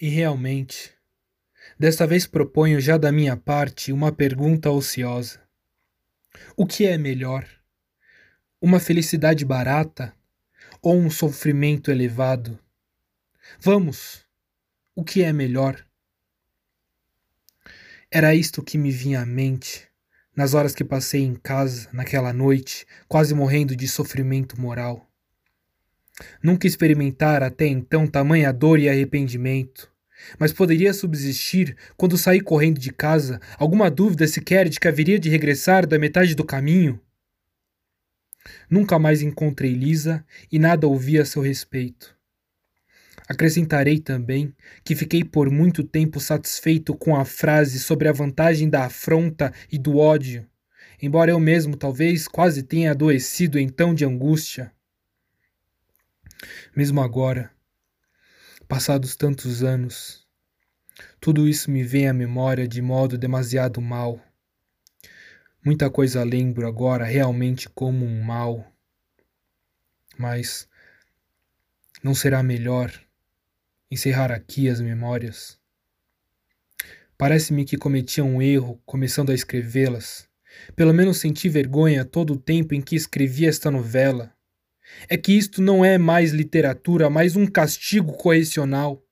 E realmente, desta vez proponho já da minha parte uma pergunta ociosa: O que é melhor? Uma felicidade barata ou um sofrimento elevado? Vamos, o que é melhor? Era isto que me vinha à mente nas horas que passei em casa naquela noite, quase morrendo de sofrimento moral. Nunca experimentara até então tamanha dor e arrependimento, mas poderia subsistir, quando saí correndo de casa, alguma dúvida sequer de que haveria de regressar da metade do caminho? Nunca mais encontrei Lisa e nada ouvi a seu respeito. Acrescentarei também que fiquei por muito tempo satisfeito com a frase sobre a vantagem da afronta e do ódio, embora eu mesmo talvez quase tenha adoecido então de angústia. Mesmo agora, passados tantos anos, tudo isso me vem à memória de modo demasiado mal. Muita coisa lembro agora realmente como um mal. Mas não será melhor encerrar aqui as memórias? Parece-me que cometi um erro começando a escrevê-las. Pelo menos senti vergonha todo o tempo em que escrevi esta novela é que isto não é mais literatura, mas um castigo correcional.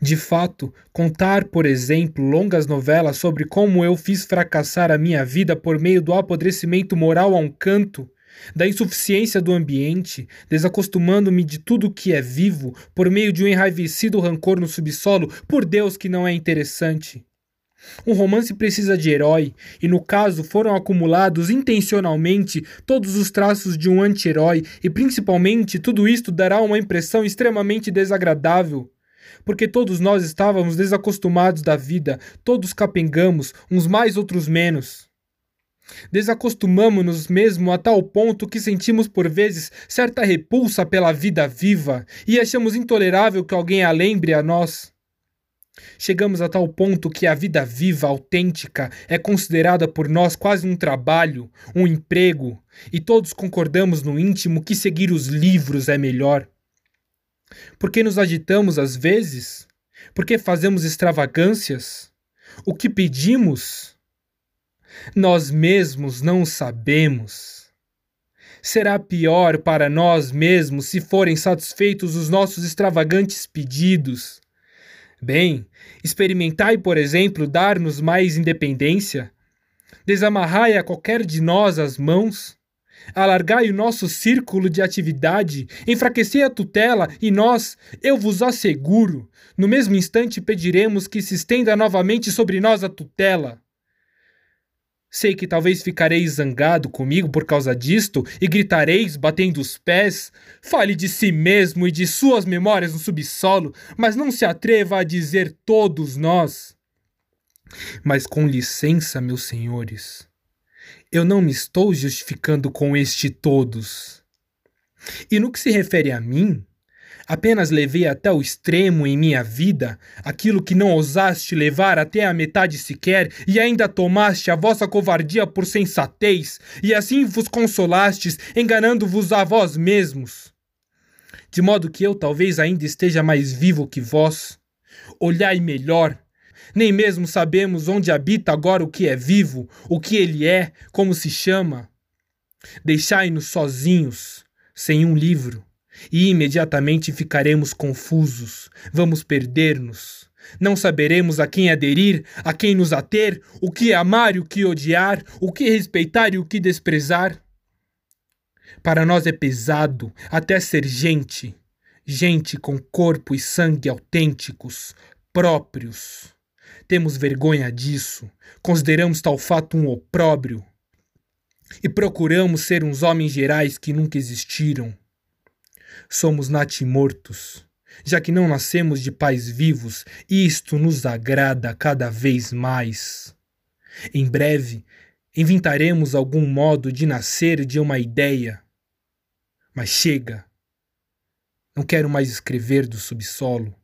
De fato, contar, por exemplo, longas novelas sobre como eu fiz fracassar a minha vida por meio do apodrecimento moral a um canto, da insuficiência do ambiente, desacostumando-me de tudo que é vivo, por meio de um enraivecido rancor no subsolo, por Deus que não é interessante. Um romance precisa de herói, e no caso foram acumulados intencionalmente todos os traços de um anti-herói, e principalmente tudo isto dará uma impressão extremamente desagradável. Porque todos nós estávamos desacostumados da vida, todos capengamos, uns mais, outros menos. Desacostumamos-nos mesmo a tal ponto que sentimos por vezes certa repulsa pela vida viva e achamos intolerável que alguém a lembre a nós. Chegamos a tal ponto que a vida viva, autêntica, é considerada por nós quase um trabalho, um emprego, e todos concordamos no íntimo que seguir os livros é melhor. Por que nos agitamos às vezes? Por que fazemos extravagâncias? O que pedimos? Nós mesmos não sabemos. Será pior para nós mesmos se forem satisfeitos os nossos extravagantes pedidos Bem, experimentai, por exemplo, dar-nos mais independência. Desamarrai a qualquer de nós as mãos. Alargai o nosso círculo de atividade, enfraquecei a tutela, e nós, eu vos asseguro, no mesmo instante pediremos que se estenda novamente sobre nós a tutela. Sei que talvez ficareis zangado comigo por causa disto e gritareis, batendo os pés. Fale de si mesmo e de suas memórias no subsolo, mas não se atreva a dizer todos nós. Mas com licença, meus senhores, eu não me estou justificando com este todos. E no que se refere a mim, Apenas levei até o extremo em minha vida aquilo que não ousaste levar até a metade sequer, e ainda tomaste a vossa covardia por sensatez, e assim vos consolastes, enganando-vos a vós mesmos. De modo que eu talvez ainda esteja mais vivo que vós. Olhai melhor. Nem mesmo sabemos onde habita agora o que é vivo, o que ele é, como se chama. Deixai-nos sozinhos, sem um livro e imediatamente ficaremos confusos, vamos perder-nos. Não saberemos a quem aderir, a quem nos ater, o que amar e o que odiar, o que respeitar e o que desprezar. Para nós é pesado até ser gente, gente com corpo e sangue autênticos, próprios. Temos vergonha disso, consideramos tal fato um opróbrio e procuramos ser uns homens gerais que nunca existiram somos natimortos. Já que não nascemos de pais vivos, isto nos agrada cada vez mais. Em breve, inventaremos algum modo de nascer de uma ideia. Mas chega! Não quero mais escrever do subsolo.